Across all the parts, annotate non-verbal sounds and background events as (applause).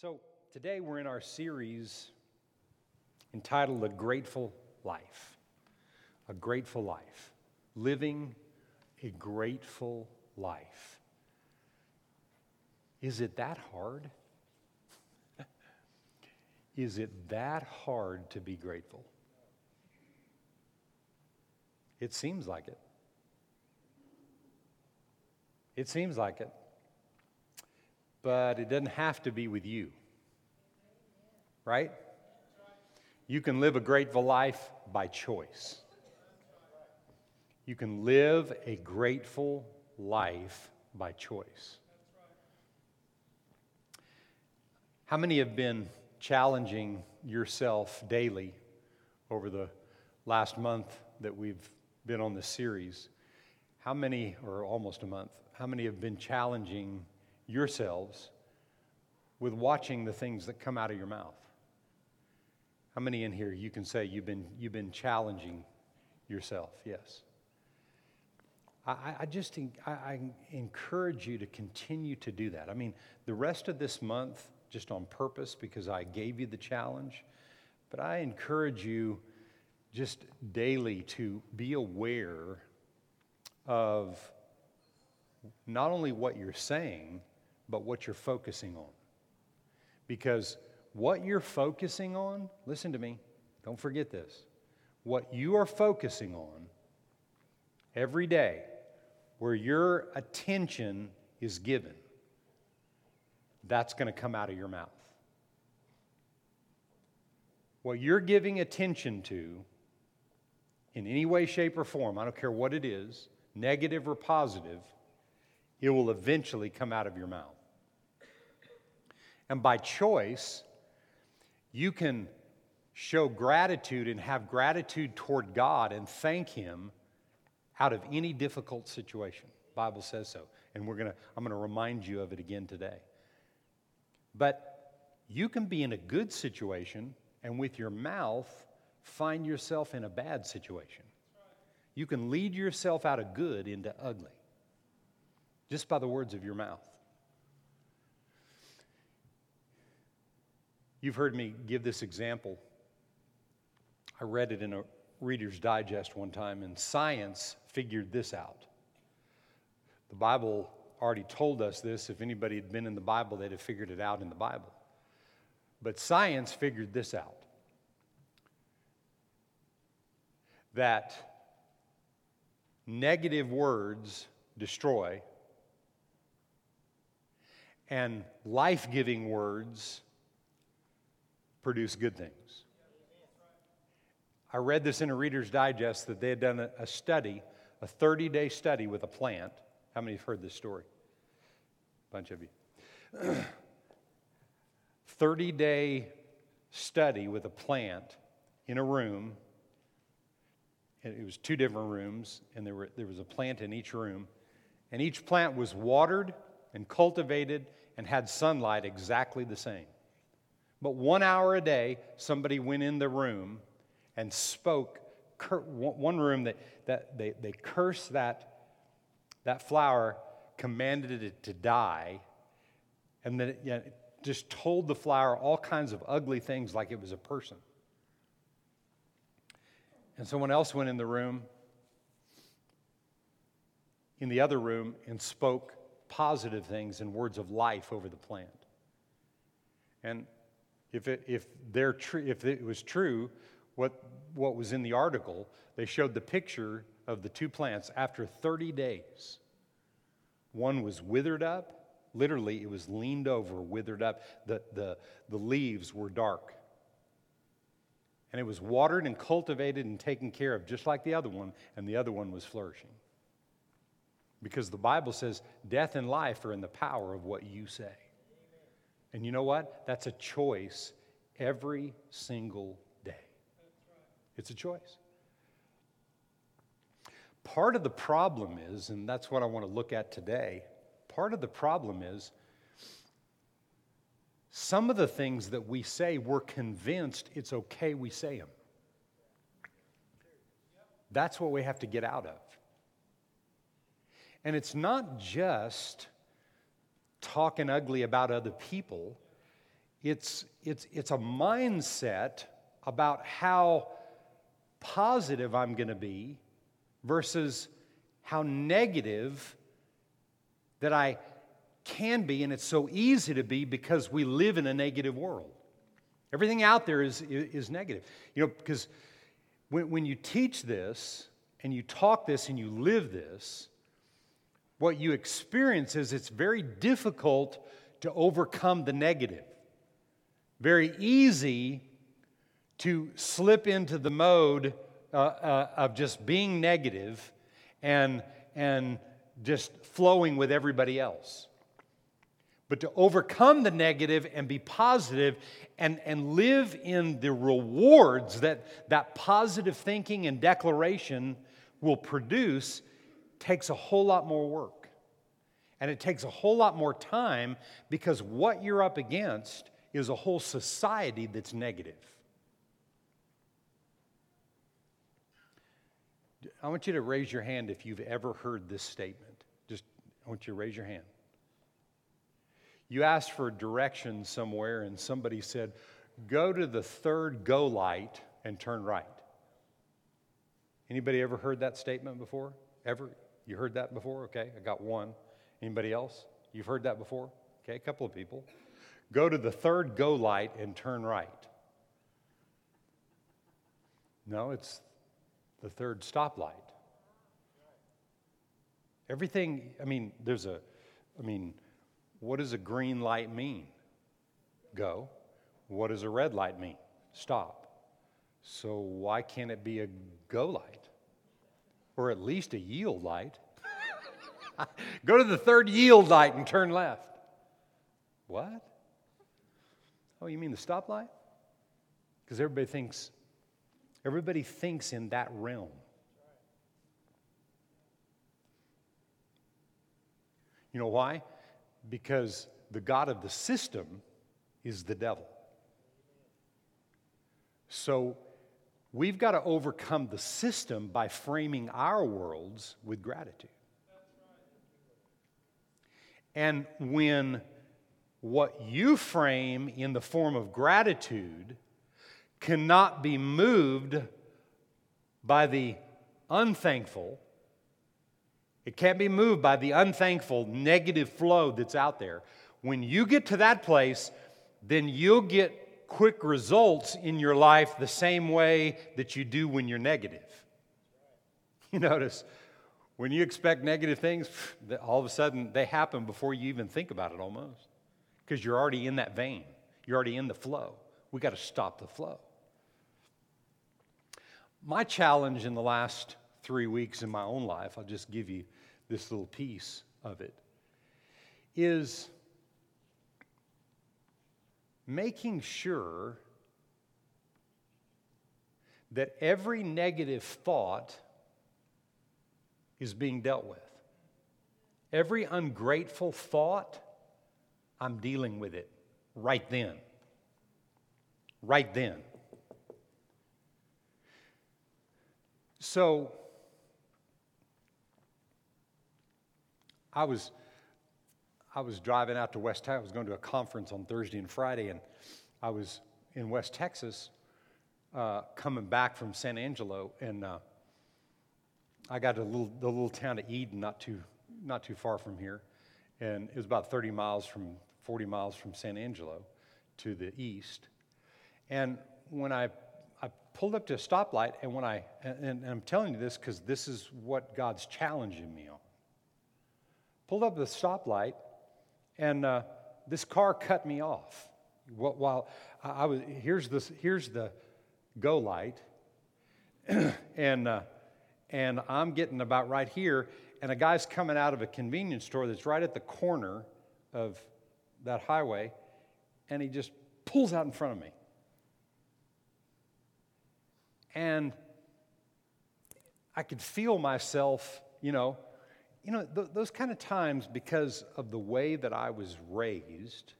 So, today we're in our series entitled A Grateful Life. A Grateful Life. Living a Grateful Life. Is it that hard? (laughs) Is it that hard to be grateful? It seems like it. It seems like it. But it doesn't have to be with you. Right? You can live a grateful life by choice. You can live a grateful life by choice. How many have been challenging yourself daily over the last month that we've been on this series? How many, or almost a month, how many have been challenging yourselves with watching the things that come out of your mouth? How many in here you can say you've been, you've been challenging yourself? Yes. I, I just I, I encourage you to continue to do that. I mean, the rest of this month, just on purpose because I gave you the challenge, but I encourage you just daily to be aware of not only what you're saying, but what you're focusing on. Because what you're focusing on, listen to me, don't forget this. What you are focusing on every day, where your attention is given, that's going to come out of your mouth. What you're giving attention to in any way, shape, or form, I don't care what it is, negative or positive, it will eventually come out of your mouth. And by choice, you can show gratitude and have gratitude toward God and thank Him out of any difficult situation. Bible says so. And we're gonna, I'm going to remind you of it again today. But you can be in a good situation and with your mouth find yourself in a bad situation. You can lead yourself out of good into ugly just by the words of your mouth. You've heard me give this example. I read it in a Reader's Digest one time, and science figured this out. The Bible already told us this. If anybody had been in the Bible, they'd have figured it out in the Bible. But science figured this out that negative words destroy, and life giving words produce good things. I read this in a Reader's Digest that they had done a, study, a 30 day study with a plant. How many have heard this story? A bunch of you. (clears throat) 30 day study with a plant in a room. And it was two different rooms, and there, were, there was a plant in each room. And each plant was watered and cultivated and had sunlight exactly the same. But one hour a day, somebody went in the room and spoke. One room that, that they, they cursed that, that flower, commanded it to die, and then it, you know, just told the flower all kinds of ugly things like it was a person. And someone else went in the room, in the other room, and spoke positive things and words of life over the plant. And if it, if they're tr- if it was true, what, what was in the article, they showed the picture of the two plants after 30 days. One was withered up, literally, it was leaned over, withered up. The, the, the leaves were dark. And it was watered and cultivated and taken care of, just like the other one, and the other one was flourishing. Because the Bible says death and life are in the power of what you say. And you know what? That's a choice every single day. It's a choice. Part of the problem is, and that's what I want to look at today, part of the problem is some of the things that we say, we're convinced it's okay we say them. That's what we have to get out of. And it's not just talking ugly about other people, It's, it's, it's a mindset about how positive I'm going to be versus how negative that I can be, and it's so easy to be because we live in a negative world. Everything out there is, is negative. You know, because when, when you teach this and you talk this and you live this, what you experience is it's very difficult to overcome the negative. Very easy to slip into the mode uh, uh, of just being negative and, and just flowing with everybody else. But to overcome the negative and be positive and, and live in the rewards that that positive thinking and declaration will produce takes a whole lot more work. And it takes a whole lot more time because what you're up against is a whole society that's negative. I want you to raise your hand if you've ever heard this statement. Just, I want you to raise your hand. You asked for direction somewhere, and somebody said, Go to the third go light and turn right. Anybody ever heard that statement before? Ever? You heard that before? Okay, I got one. Anybody else? You've heard that before? Okay, a couple of people. Go to the third go light and turn right. No, it's the third stoplight. Everything, I mean, there's a, I mean, what does a green light mean? Go. What does a red light mean? Stop. So why can't it be a go light? Or at least a yield light? (laughs) Go to the third yield light and turn left. What? Oh, you mean the stoplight? Because everybody thinks Everybody thinks in that realm. You know why? Because the God of the system is the devil. So we've got to overcome the system by framing our worlds with gratitude. And when what you frame in the form of gratitude cannot be moved by the unthankful. It can't be moved by the unthankful negative flow that's out there. When you get to that place, then you'll get quick results in your life the same way that you do when you're negative. (laughs) You notice when you expect negative things, (sighs) all of a sudden they happen before you even think about it almost because you're already in that vein, you're already in the flow. We got to stop the flow. My challenge in the last three weeks in my own life, I'll just give you this little piece of it, is making sure that every negative thought is being dealt with. Every ungrateful thought, I'm dealing with it right then. Right then. So I was I was driving out to West Texas. I was going to a conference on Thursday and Friday, and I was in West Texas, uh, coming back from San Angelo, and uh, I got to the little, the little town of Eden, not too not too far from here, and it was about 30 miles from 40 miles from San Angelo to the east. And when I pulled up to a stoplight, and when I, and, and I'm telling you this because this is what God's challenging me on. Pulled up the stoplight, and uh, this car cut me off. While I, was, here's, this, here's the go light, (clears throat) and, uh, and I'm getting about right here, and a guy's coming out of a convenience store that's right at the corner of that highway, and he just pulls out in front of me. And I could feel myself, you know, you know, th- those kind of times because of the way that I was raised.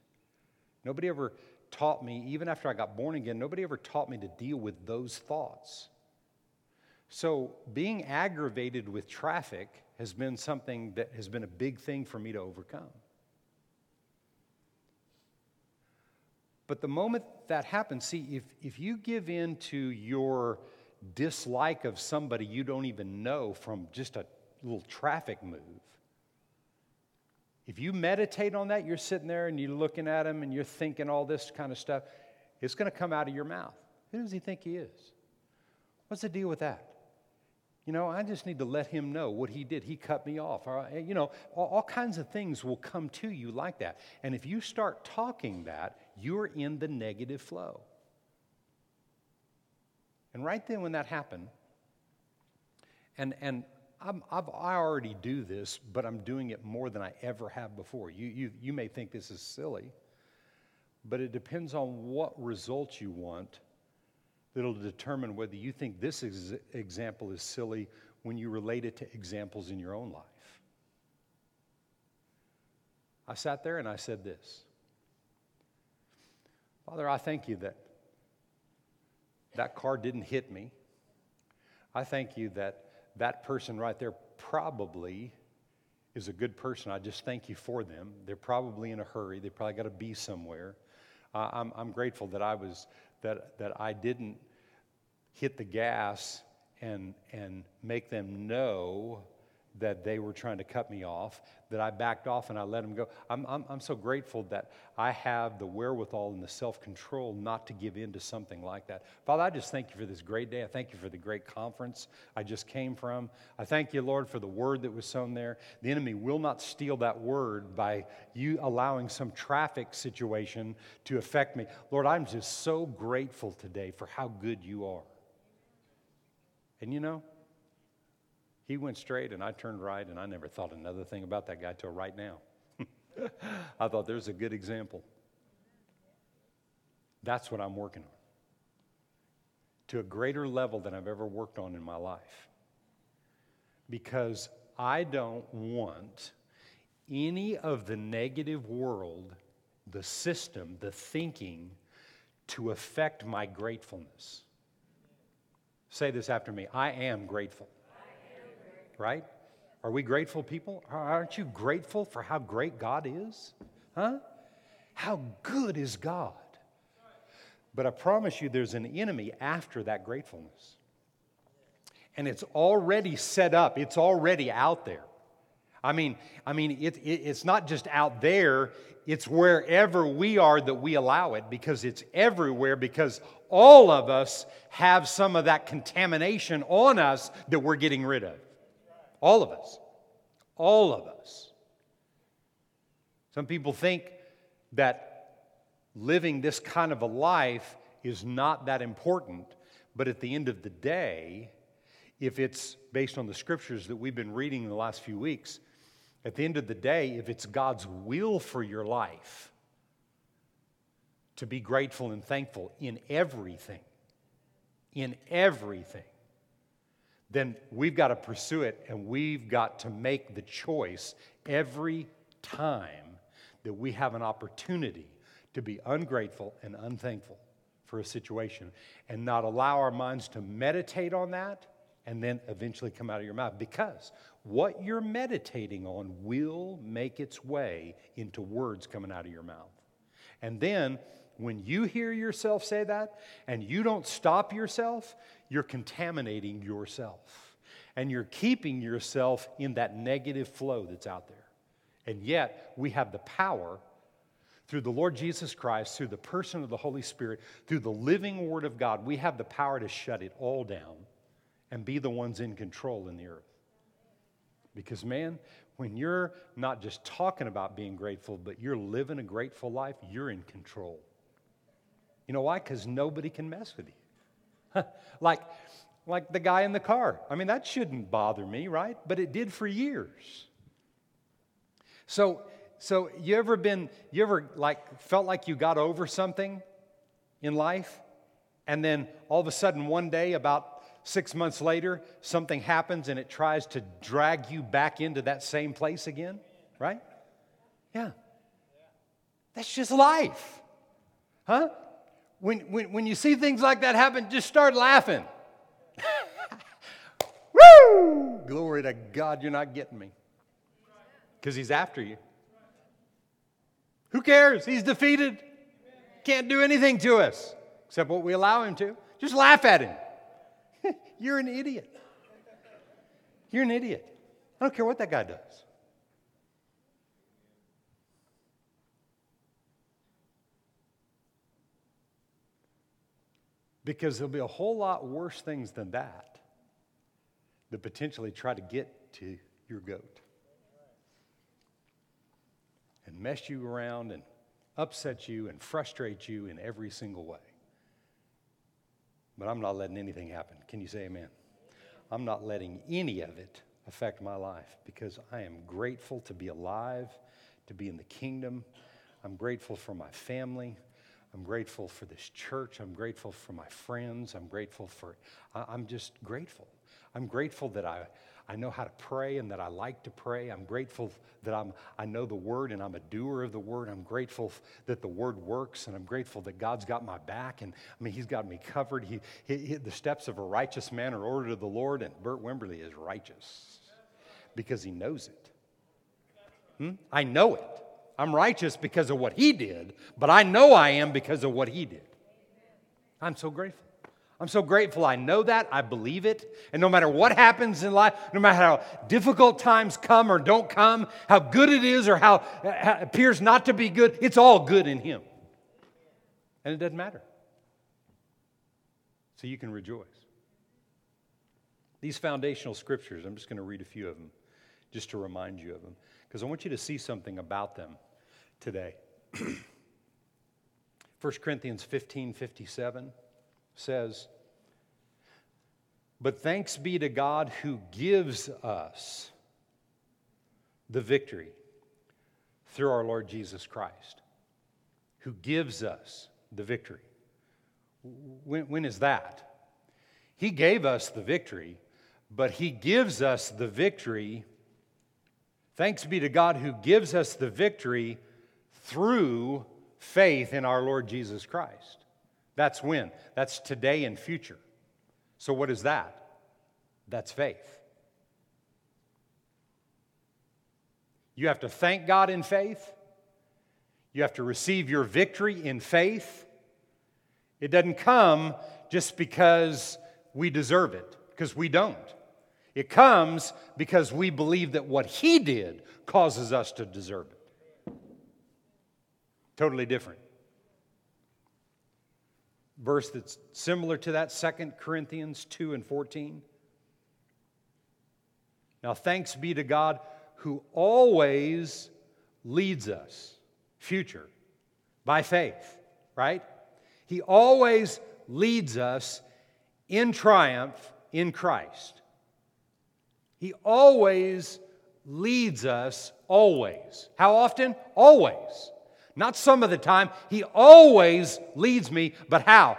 Nobody ever taught me, even after I got born again, nobody ever taught me to deal with those thoughts. So, being aggravated with traffic has been something that has been a big thing for me to overcome. But the moment that happens, see, if, if you give in to your dislike of somebody you don't even know from just a little traffic move, if you meditate on that, you're sitting there and you're looking at him and you're thinking all this kind of stuff, it's going to come out of your mouth. Who does he think he is? What's the deal with that? You know, I just need to let him know what he did. He cut me off. You know, all kinds of things will come to you like that. And if you start talking that, you're in the negative flow. And right then, when that happened, and, and I'm, I've, i already do this, but I'm doing it more than I ever have before. You, you, you may think this is silly, but it depends on what results you want that'll determine whether you think this ex- example is silly when you relate it to examples in your own life. I sat there and I said this Father, I thank you that that car didn't hit me. I thank you that that person right there probably is a good person. I just thank you for them. They're probably in a hurry. They probably got to be somewhere. Uh, I'm, I'm grateful that I was that that I didn't hit the gas and and make them know that they were trying to cut me off, that I backed off and I let them go. I'm, I'm, I'm so grateful that I have the wherewithal and the self control not to give in to something like that. Father, I just thank you for this great day. I thank you for the great conference I just came from. I thank you, Lord, for the word that was sown there. The enemy will not steal that word by you allowing some traffic situation to affect me. Lord, I'm just so grateful today for how good you are. And you know, he went straight and I turned right, and I never thought another thing about that guy till right now. (laughs) I thought there's a good example. That's what I'm working on to a greater level than I've ever worked on in my life. Because I don't want any of the negative world, the system, the thinking to affect my gratefulness. Say this after me I am grateful right? Are we grateful people? Aren't you grateful for how great God is? Huh? How good is God? But I promise you, there's an enemy after that gratefulness. And it's already set up, it's already out there. I mean, I mean it, it, it's not just out there, it's wherever we are that we allow it because it's everywhere because all of us have some of that contamination on us that we're getting rid of. All of us. All of us. Some people think that living this kind of a life is not that important, but at the end of the day, if it's based on the scriptures that we've been reading in the last few weeks, at the end of the day, if it's God's will for your life to be grateful and thankful in everything, in everything, then we've got to pursue it and we've got to make the choice every time that we have an opportunity to be ungrateful and unthankful for a situation and not allow our minds to meditate on that and then eventually come out of your mouth because what you're meditating on will make its way into words coming out of your mouth. And then when you hear yourself say that and you don't stop yourself, you're contaminating yourself. And you're keeping yourself in that negative flow that's out there. And yet, we have the power through the Lord Jesus Christ, through the person of the Holy Spirit, through the living Word of God, we have the power to shut it all down and be the ones in control in the earth. Because, man, when you're not just talking about being grateful, but you're living a grateful life, you're in control. You know why? Because nobody can mess with you. (laughs) like, like the guy in the car. I mean, that shouldn't bother me, right? But it did for years. So, so you ever been, you ever like felt like you got over something in life? And then all of a sudden, one day, about six months later, something happens and it tries to drag you back into that same place again, right? Yeah. That's just life. Huh? When, when, when you see things like that happen, just start laughing. (laughs) Woo! Glory to God, you're not getting me. Because he's after you. Who cares? He's defeated. can't do anything to us except what we allow him to. Just laugh at him. (laughs) You're an idiot. You're an idiot. I don't care what that guy does. Because there'll be a whole lot worse things than that that potentially try to get to your goat and mess you around and upset you and frustrate you in every single way. But I'm not letting anything happen. Can you say amen? I'm not letting any of it affect my life because I am grateful to be alive, to be in the kingdom. I'm grateful for my family. I'm grateful for this church. I'm grateful for my friends. I'm grateful for, I'm just grateful. I'm grateful that I, I know how to pray and that I like to pray. I'm grateful that I'm, I know the word and I'm a doer of the word. I'm grateful that the word works and I'm grateful that God's got my back and I mean, He's got me covered. He, he, he the steps of a righteous man are ordered of the Lord, and Bert Wimberly is righteous because he knows it. Hmm? I know it. I'm righteous because of what he did, but I know I am because of what he did. I'm so grateful. I'm so grateful I know that, I believe it. And no matter what happens in life, no matter how difficult times come or don't come, how good it is or how, it appears not to be good, it's all good in Him. And it doesn't matter. So you can rejoice. These foundational scriptures, I'm just going to read a few of them just to remind you of them, because I want you to see something about them today. (clears throat) 1 Corinthians 15 57 says, But thanks be to God who gives us the victory through our Lord Jesus Christ, who gives us the victory. When, when is that? He gave us the victory, but He gives us the victory. Thanks be to God who gives us the victory through faith in our Lord Jesus Christ. That's when. That's today and future. So, what is that? That's faith. You have to thank God in faith. You have to receive your victory in faith. It doesn't come just because we deserve it, because we don't. It comes because we believe that what He did causes us to deserve it. Totally different verse that's similar to that, 2 Corinthians 2 and 14. Now, thanks be to God who always leads us, future, by faith, right? He always leads us in triumph in Christ. He always leads us, always. How often? Always. Not some of the time. He always leads me, but how?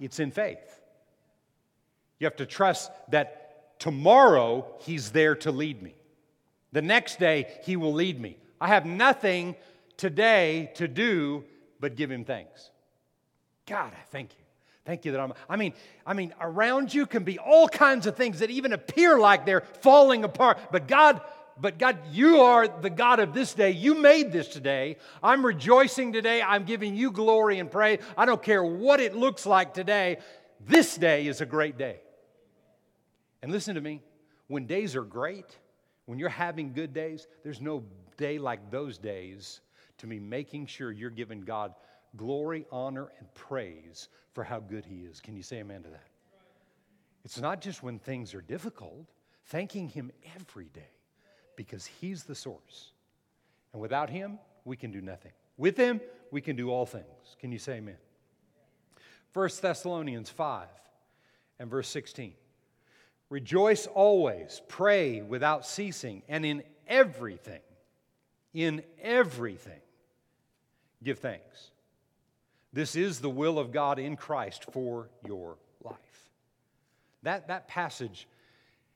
It's in faith. You have to trust that tomorrow He's there to lead me. The next day He will lead me. I have nothing today to do but give Him thanks. God, I thank you. Thank you that I'm I mean, I mean around you can be all kinds of things that even appear like they're falling apart, but God but God, you are the God of this day. You made this today. I'm rejoicing today. I'm giving you glory and praise. I don't care what it looks like today. This day is a great day. And listen to me when days are great, when you're having good days, there's no day like those days to me making sure you're giving God glory, honor, and praise for how good He is. Can you say amen to that? It's not just when things are difficult, thanking Him every day because He's the source. And without Him, we can do nothing. With Him, we can do all things. Can you say amen? 1 Thessalonians 5 and verse 16. Rejoice always, pray without ceasing, and in everything, in everything, give thanks. This is the will of God in Christ for your life. That, that passage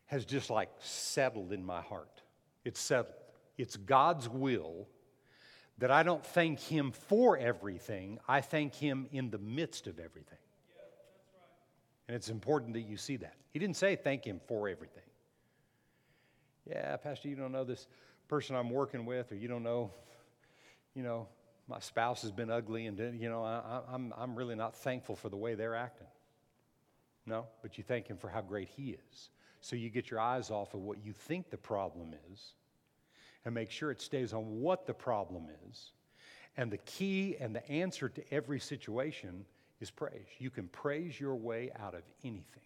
has just like settled in my heart. It's settled. It's God's will that I don't thank Him for everything, I thank Him in the midst of everything. And it's important that you see that. He didn't say thank Him for everything. Yeah, Pastor, you don't know this person I'm working with, or you don't know, you know, my spouse has been ugly, and you know, I, I'm, I'm really not thankful for the way they're acting. No, but you thank Him for how great He is. So you get your eyes off of what you think the problem is and make sure it stays on what the problem is. And the key and the answer to every situation is praise. You can praise your way out of anything.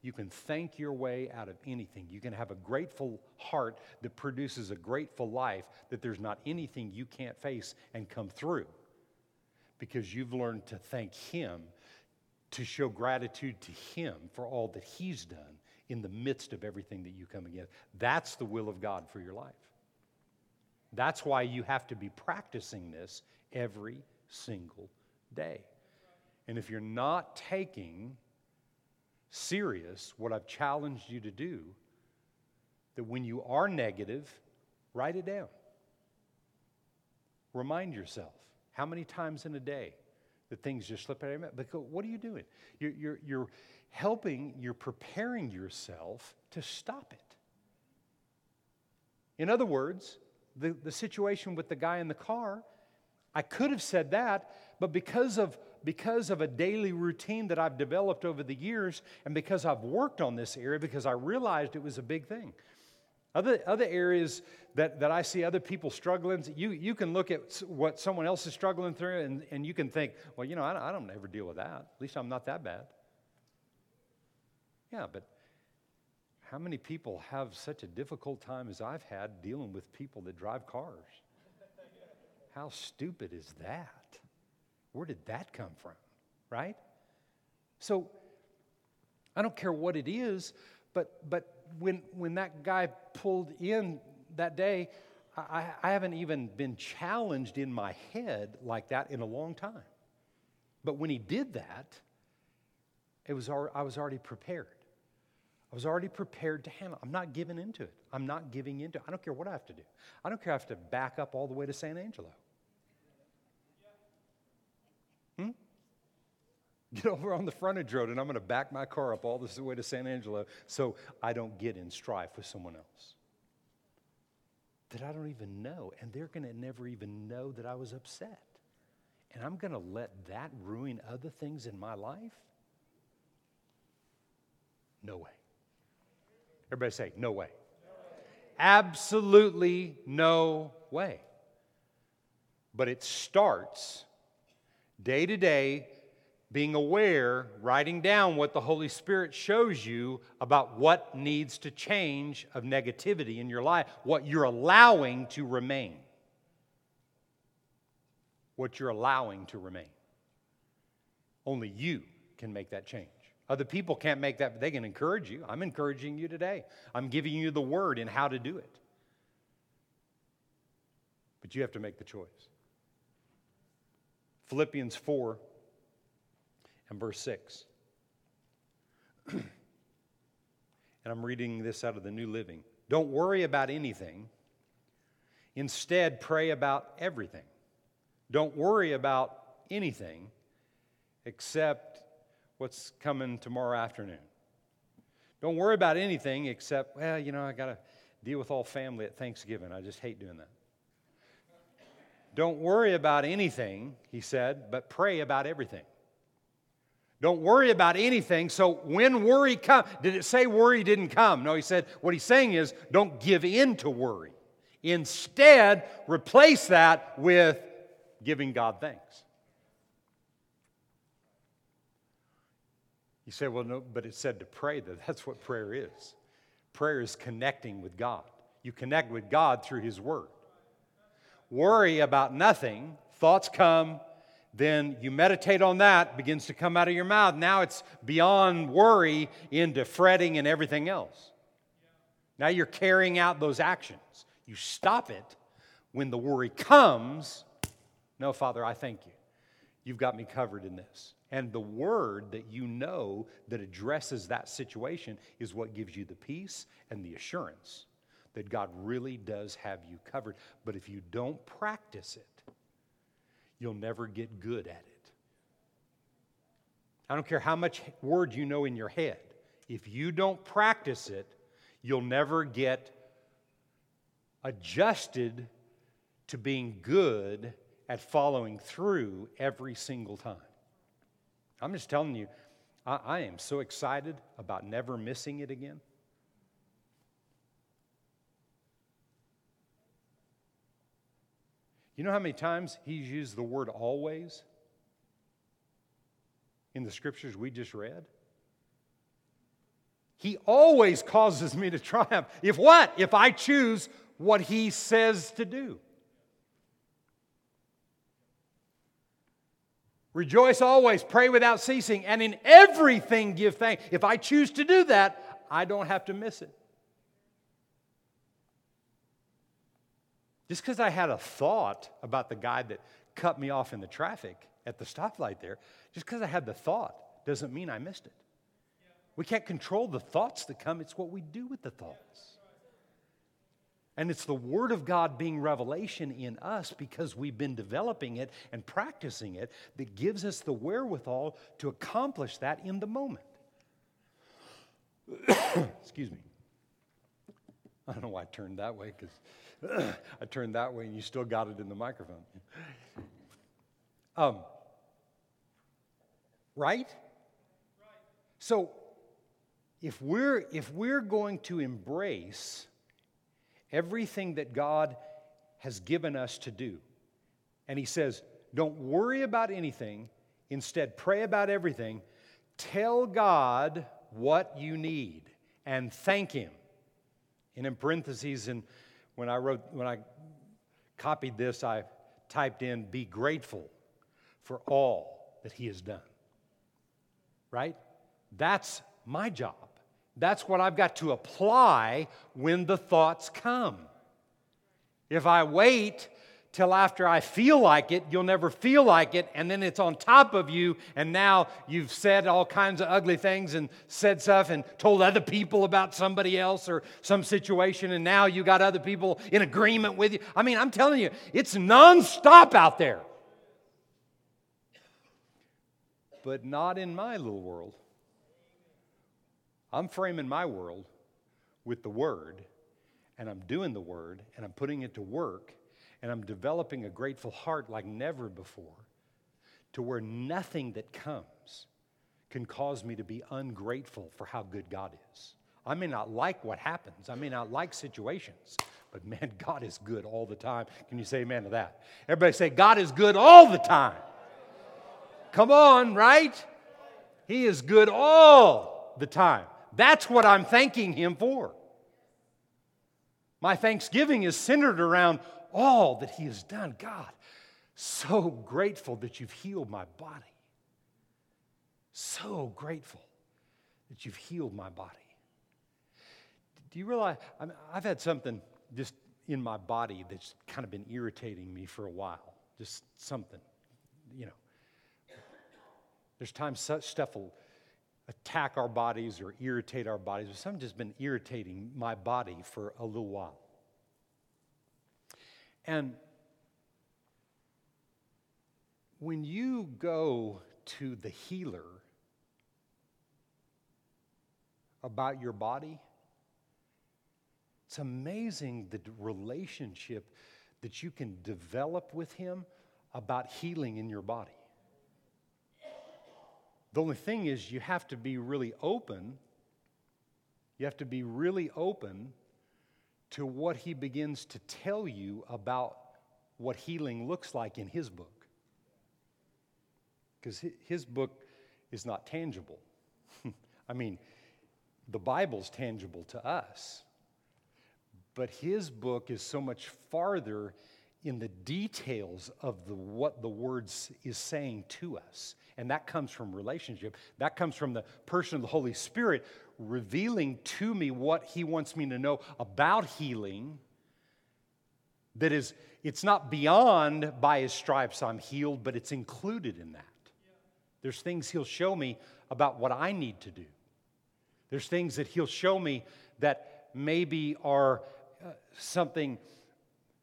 You can thank your way out of anything. You can have a grateful heart that produces a grateful life that there's not anything you can't face and come through because you've learned to thank Him, to show gratitude to Him for all that He's done in the midst of everything that you come against. That's the will of God for your life. That's why you have to be practicing this every single day. And if you're not taking serious what I've challenged you to do, that when you are negative, write it down. Remind yourself how many times in a day that things just slip out of your mouth. Because what are you doing? You're, you're, you're helping, you're preparing yourself to stop it. In other words, the, the situation with the guy in the car, I could have said that, but because of because of a daily routine that I've developed over the years and because I've worked on this area, because I realized it was a big thing. Other, other areas that, that I see other people struggling, you, you can look at what someone else is struggling through and, and you can think, well, you know, I don't, I don't ever deal with that. At least I'm not that bad. Yeah, but how many people have such a difficult time as I've had dealing with people that drive cars? How stupid is that? Where did that come from? Right? So I don't care what it is, but but when when that guy pulled in that day, I, I haven't even been challenged in my head like that in a long time. But when he did that, it was I was already prepared. I was already prepared to handle. I'm not giving into it. I'm not giving into it. I don't care what I have to do. I don't care if I have to back up all the way to San Angelo. Hmm? Get over on the frontage road and I'm going to back my car up all this way to San Angelo so I don't get in strife with someone else that I don't even know. And they're going to never even know that I was upset. And I'm going to let that ruin other things in my life? No way. Everybody say, no way. Absolutely no way. But it starts day to day, being aware, writing down what the Holy Spirit shows you about what needs to change of negativity in your life, what you're allowing to remain. What you're allowing to remain. Only you can make that change. Other people can't make that, but they can encourage you. I'm encouraging you today. I'm giving you the word and how to do it. But you have to make the choice. Philippians 4 and verse 6. (clears throat) and I'm reading this out of the New Living. Don't worry about anything. Instead, pray about everything. Don't worry about anything except what's coming tomorrow afternoon. Don't worry about anything except, well, you know, I got to deal with all family at Thanksgiving. I just hate doing that. Don't worry about anything, he said, but pray about everything. Don't worry about anything. So when worry comes, did it say worry didn't come? No, he said what he's saying is don't give in to worry. Instead, replace that with giving God thanks. You say, well, no, but it said to pray that (laughs) that's what prayer is. Prayer is connecting with God. You connect with God through His Word worry about nothing, thoughts come, then you meditate on that, begins to come out of your mouth. Now it's beyond worry into fretting and everything else. Now you're carrying out those actions. You stop it when the worry comes. No, Father, I thank you. You've got me covered in this. And the word that you know that addresses that situation is what gives you the peace and the assurance that God really does have you covered. But if you don't practice it, you'll never get good at it. I don't care how much word you know in your head. If you don't practice it, you'll never get adjusted to being good at following through every single time. I'm just telling you, I, I am so excited about never missing it again. You know how many times he's used the word always in the scriptures we just read? He always causes me to triumph. If what? If I choose what he says to do. Rejoice always, pray without ceasing, and in everything give thanks. If I choose to do that, I don't have to miss it. Just because I had a thought about the guy that cut me off in the traffic at the stoplight there, just because I had the thought doesn't mean I missed it. We can't control the thoughts that come, it's what we do with the thoughts. And it's the Word of God being revelation in us because we've been developing it and practicing it that gives us the wherewithal to accomplish that in the moment. (coughs) Excuse me. I don't know why I turned that way because (coughs) I turned that way and you still got it in the microphone. Um, right? So if we're if we're going to embrace everything that God has given us to do. And he says, Don't worry about anything, instead, pray about everything. Tell God what you need and thank Him. And in parentheses, and when I wrote, when I copied this, I typed in, Be grateful for all that He has done. Right? That's my job. That's what I've got to apply when the thoughts come. If I wait till after I feel like it, you'll never feel like it, and then it's on top of you, and now you've said all kinds of ugly things and said stuff and told other people about somebody else or some situation, and now you got other people in agreement with you. I mean, I'm telling you, it's nonstop out there. But not in my little world. I'm framing my world with the Word, and I'm doing the Word, and I'm putting it to work, and I'm developing a grateful heart like never before, to where nothing that comes can cause me to be ungrateful for how good God is. I may not like what happens, I may not like situations, but man, (laughs) God is good all the time. Can you say amen to that? Everybody say, God is good all the time. Come on, right? He is good all the time. That's what I'm thanking Him for. My thanksgiving is centered around all that He has done. God, so grateful that you've healed my body. So grateful that you've healed my body. Do you realize I have had something just in my body that's kind of been irritating me for a while? Just something, you know. There's times such stuff will attack our bodies or irritate our bodies, but something just been irritating my body for a little while. And when you go to the healer about your body, it's amazing the relationship that you can develop with him about healing in your body. The only thing is, you have to be really open. You have to be really open to what he begins to tell you about what healing looks like in his book. Because his book is not tangible. (laughs) I mean, the Bible's tangible to us, but his book is so much farther in the details of the, what the words is saying to us. And that comes from relationship. That comes from the person of the Holy Spirit revealing to me what he wants me to know about healing. That is, it's not beyond by his stripes I'm healed, but it's included in that. There's things he'll show me about what I need to do. There's things that he'll show me that maybe are uh, something,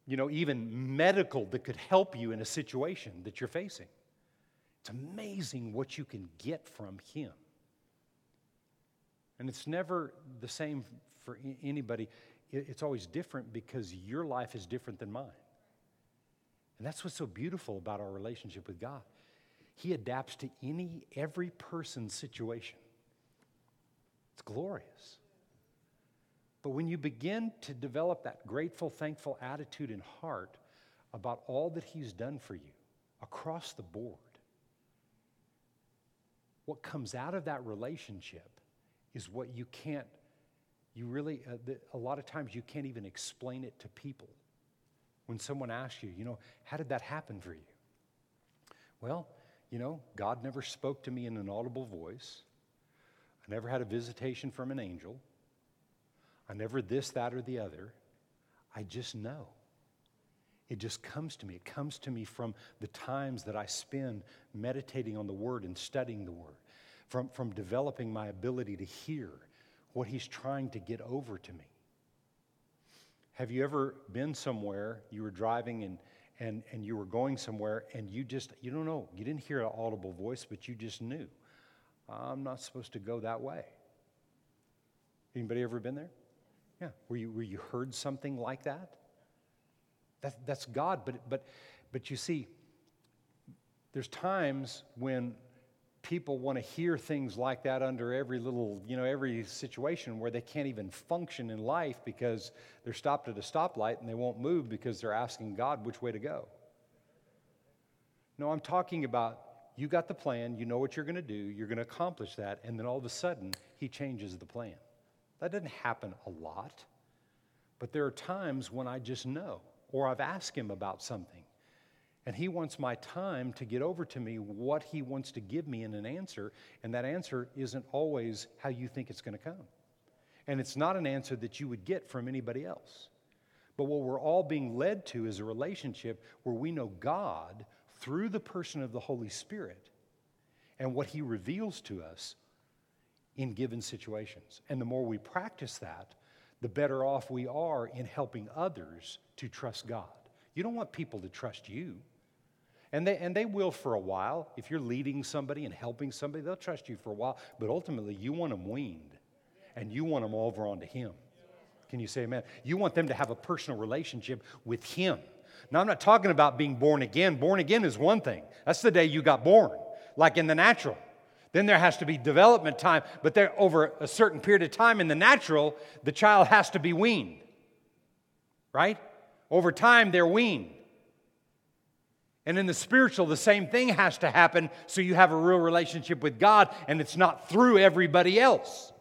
you know, even medical that could help you in a situation that you're facing. It's amazing what you can get from Him. And it's never the same for anybody. It's always different because your life is different than mine. And that's what's so beautiful about our relationship with God. He adapts to any, every person's situation. It's glorious. But when you begin to develop that grateful, thankful attitude and heart about all that He's done for you across the board, what comes out of that relationship is what you can't, you really, uh, the, a lot of times you can't even explain it to people. When someone asks you, you know, how did that happen for you? Well, you know, God never spoke to me in an audible voice. I never had a visitation from an angel. I never this, that, or the other. I just know. It just comes to me. It comes to me from the times that I spend meditating on the Word and studying the Word, from, from developing my ability to hear what He's trying to get over to me. Have you ever been somewhere, you were driving and, and, and you were going somewhere and you just, you don't know, you didn't hear an audible voice, but you just knew, I'm not supposed to go that way. Anybody ever been there? Yeah. Where you, where you heard something like that? that that's God. But, but, but you see, there's times when people want to hear things like that under every little, you know, every situation where they can't even function in life because they're stopped at a stoplight and they won't move because they're asking God which way to go. No, I'm talking about you got the plan, you know what you're going to do, you're going to accomplish that, and then all of a sudden, He changes the plan. That doesn't happen a lot, but there are times when I just know, or I've asked Him about something and He wants my time to get over to me what He wants to give me in an answer. And that answer isn't always how you think it's going to come. And it's not an answer that you would get from anybody else. But what we're all being led to is a relationship where we know God through the person of the Holy Spirit and what He reveals to us in given situations. And the more we practice that, the better off we are in helping others to trust God. You don't want people to trust you. And they, and they will for a while. If you're leading somebody and helping somebody, they'll trust you for a while. But ultimately, you want them weaned and you want them over onto Him. Can you say amen? You want them to have a personal relationship with Him. Now, I'm not talking about being born again. Born again is one thing, that's the day you got born, like in the natural. Then there has to be development time, but there, over a certain period of time in the natural, the child has to be weaned. Right? Over time, they're weaned. And in the spiritual, the same thing has to happen so you have a real relationship with God and it's not through everybody else.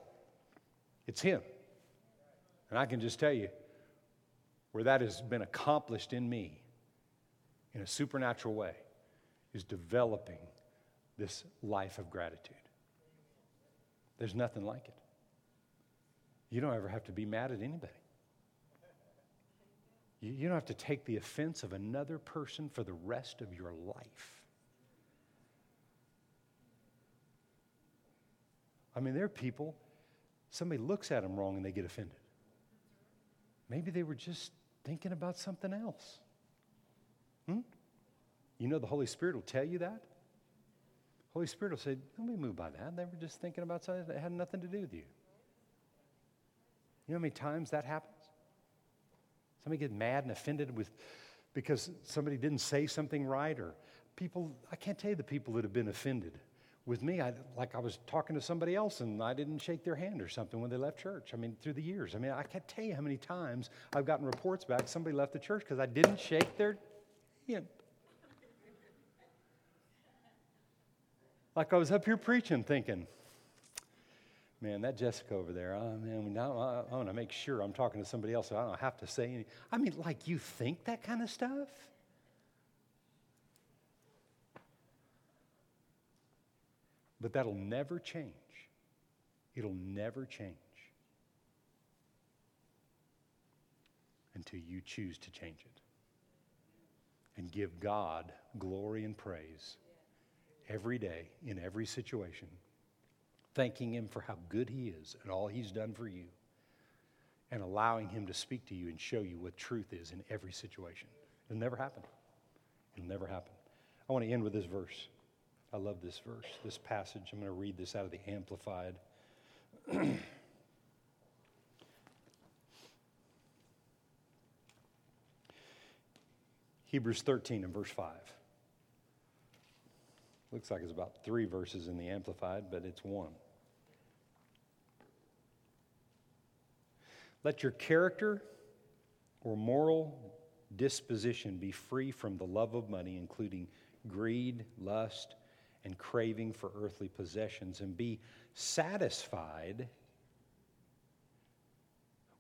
It's Him. And I can just tell you where that has been accomplished in me in a supernatural way is developing this life of gratitude. There's nothing like it. You don't ever have to be mad at anybody. You don't have to take the offense of another person for the rest of your life. I mean, there are people, somebody looks at them wrong and they get offended. Maybe they were just thinking about something else. Hmm? You know, the Holy Spirit will tell you that. Holy Spirit will say, Don't be moved by that. They were just thinking about something that had nothing to do with you. You know how many times that happens? Somebody get mad and offended with because somebody didn't say something right, or people, I can't tell you the people that have been offended. With me, I, like I was talking to somebody else and I didn't shake their hand or something when they left church. I mean, through the years. I mean, I can't tell you how many times I've gotten reports back somebody left the church because I didn't shake their hand. Like I was up here preaching thinking, man, that Jessica over there, oh, man, now I, want to make sure I'm talking to somebody else so I don't have to say anything. I mean, like you think that kind of stuff? But that'll never change. It'll never change until you choose to change it and give God glory and praise every day in every situation thanking Him for how good He is and all He's done for you, and allowing Him to speak to you and show you what truth is in every situation. It'll never happen. It'll never happen. I want to end with this verse. I love this verse, this passage. I'm going to read this out of the Amplified. (clears throat) Hebrews 13 and verse 5. Looks like it's about three verses in the Amplified, but it's one. Let your character or moral disposition be free from the love of money, including greed, lust, and craving for earthly possessions, and be satisfied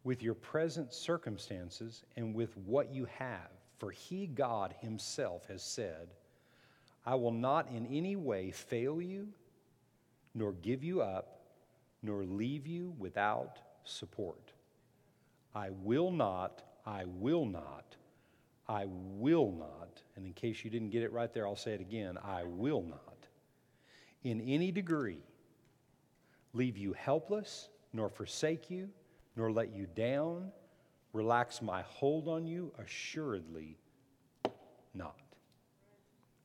with your present circumstances and with what you have. For he, God Himself, has said, I will not in any way fail you, nor give you up, nor leave you without support. I will not, I will not, I will not, and in case you didn't get it right there, I'll say it again I will not, in any degree, leave you helpless, nor forsake you, nor let you down, relax my hold on you, assuredly not.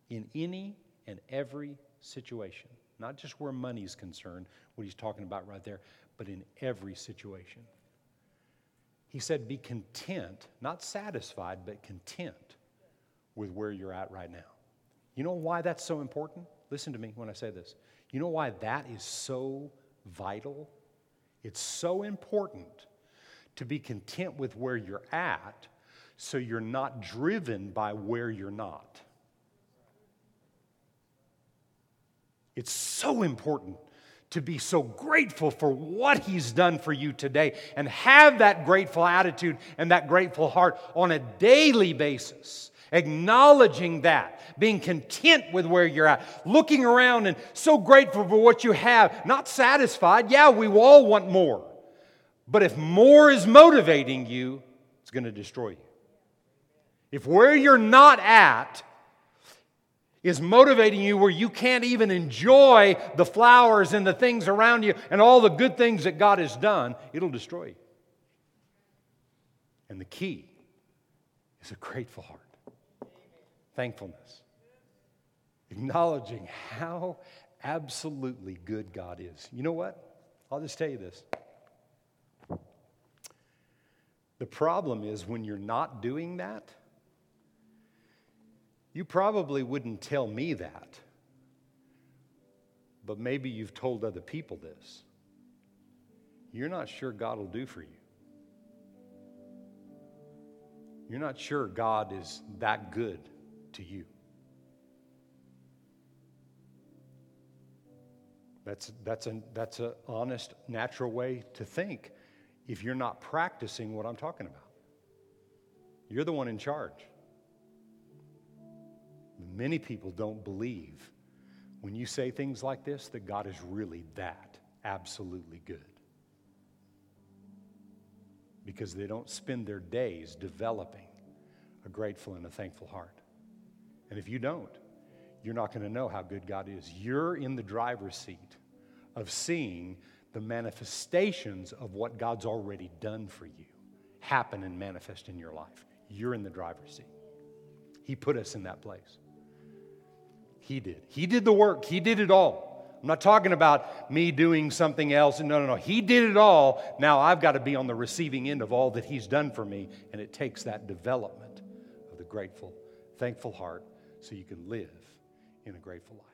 In any and every situation, not just where money is concerned, what he's talking about right there, but in every situation. He said, Be content, not satisfied, but content with where you're at right now. You know why that's so important? Listen to me when I say this. You know why that is so vital? It's so important to be content with where you're at so you're not driven by where you're not. It's so important to be so grateful for what He's done for you today and have that grateful attitude and that grateful heart on a daily basis. Acknowledging that, being content with where you're at, looking around and so grateful for what you have, not satisfied. Yeah, we all want more. But if more is motivating you, it's going to destroy you. If where you're not at is motivating you where you can't even enjoy the flowers and the things around you and all the good things that God has done, it'll destroy you. And the key is a grateful heart, thankfulness, acknowledging how absolutely good God is. You know what? I'll just tell you this. The problem is when you're not doing that, you probably wouldn't tell me that, but maybe you've told other people this. You're not sure God will do for you. You're not sure God is that good to you. That's, that's an that's a honest, natural way to think if you're not practicing what I'm talking about. You're the one in charge. Many people don't believe when you say things like this that God is really that absolutely good. Because they don't spend their days developing a grateful and a thankful heart. And if you don't, you're not going to know how good God is. You're in the driver's seat of seeing the manifestations of what God's already done for you happen and manifest in your life. You're in the driver's seat. He put us in that place. He did. He did the work, He did it all. I'm not talking about me doing something else. No, no, no. He did it all. Now I've got to be on the receiving end of all that He's done for me. And it takes that development of the grateful, thankful heart so you can live in a grateful life.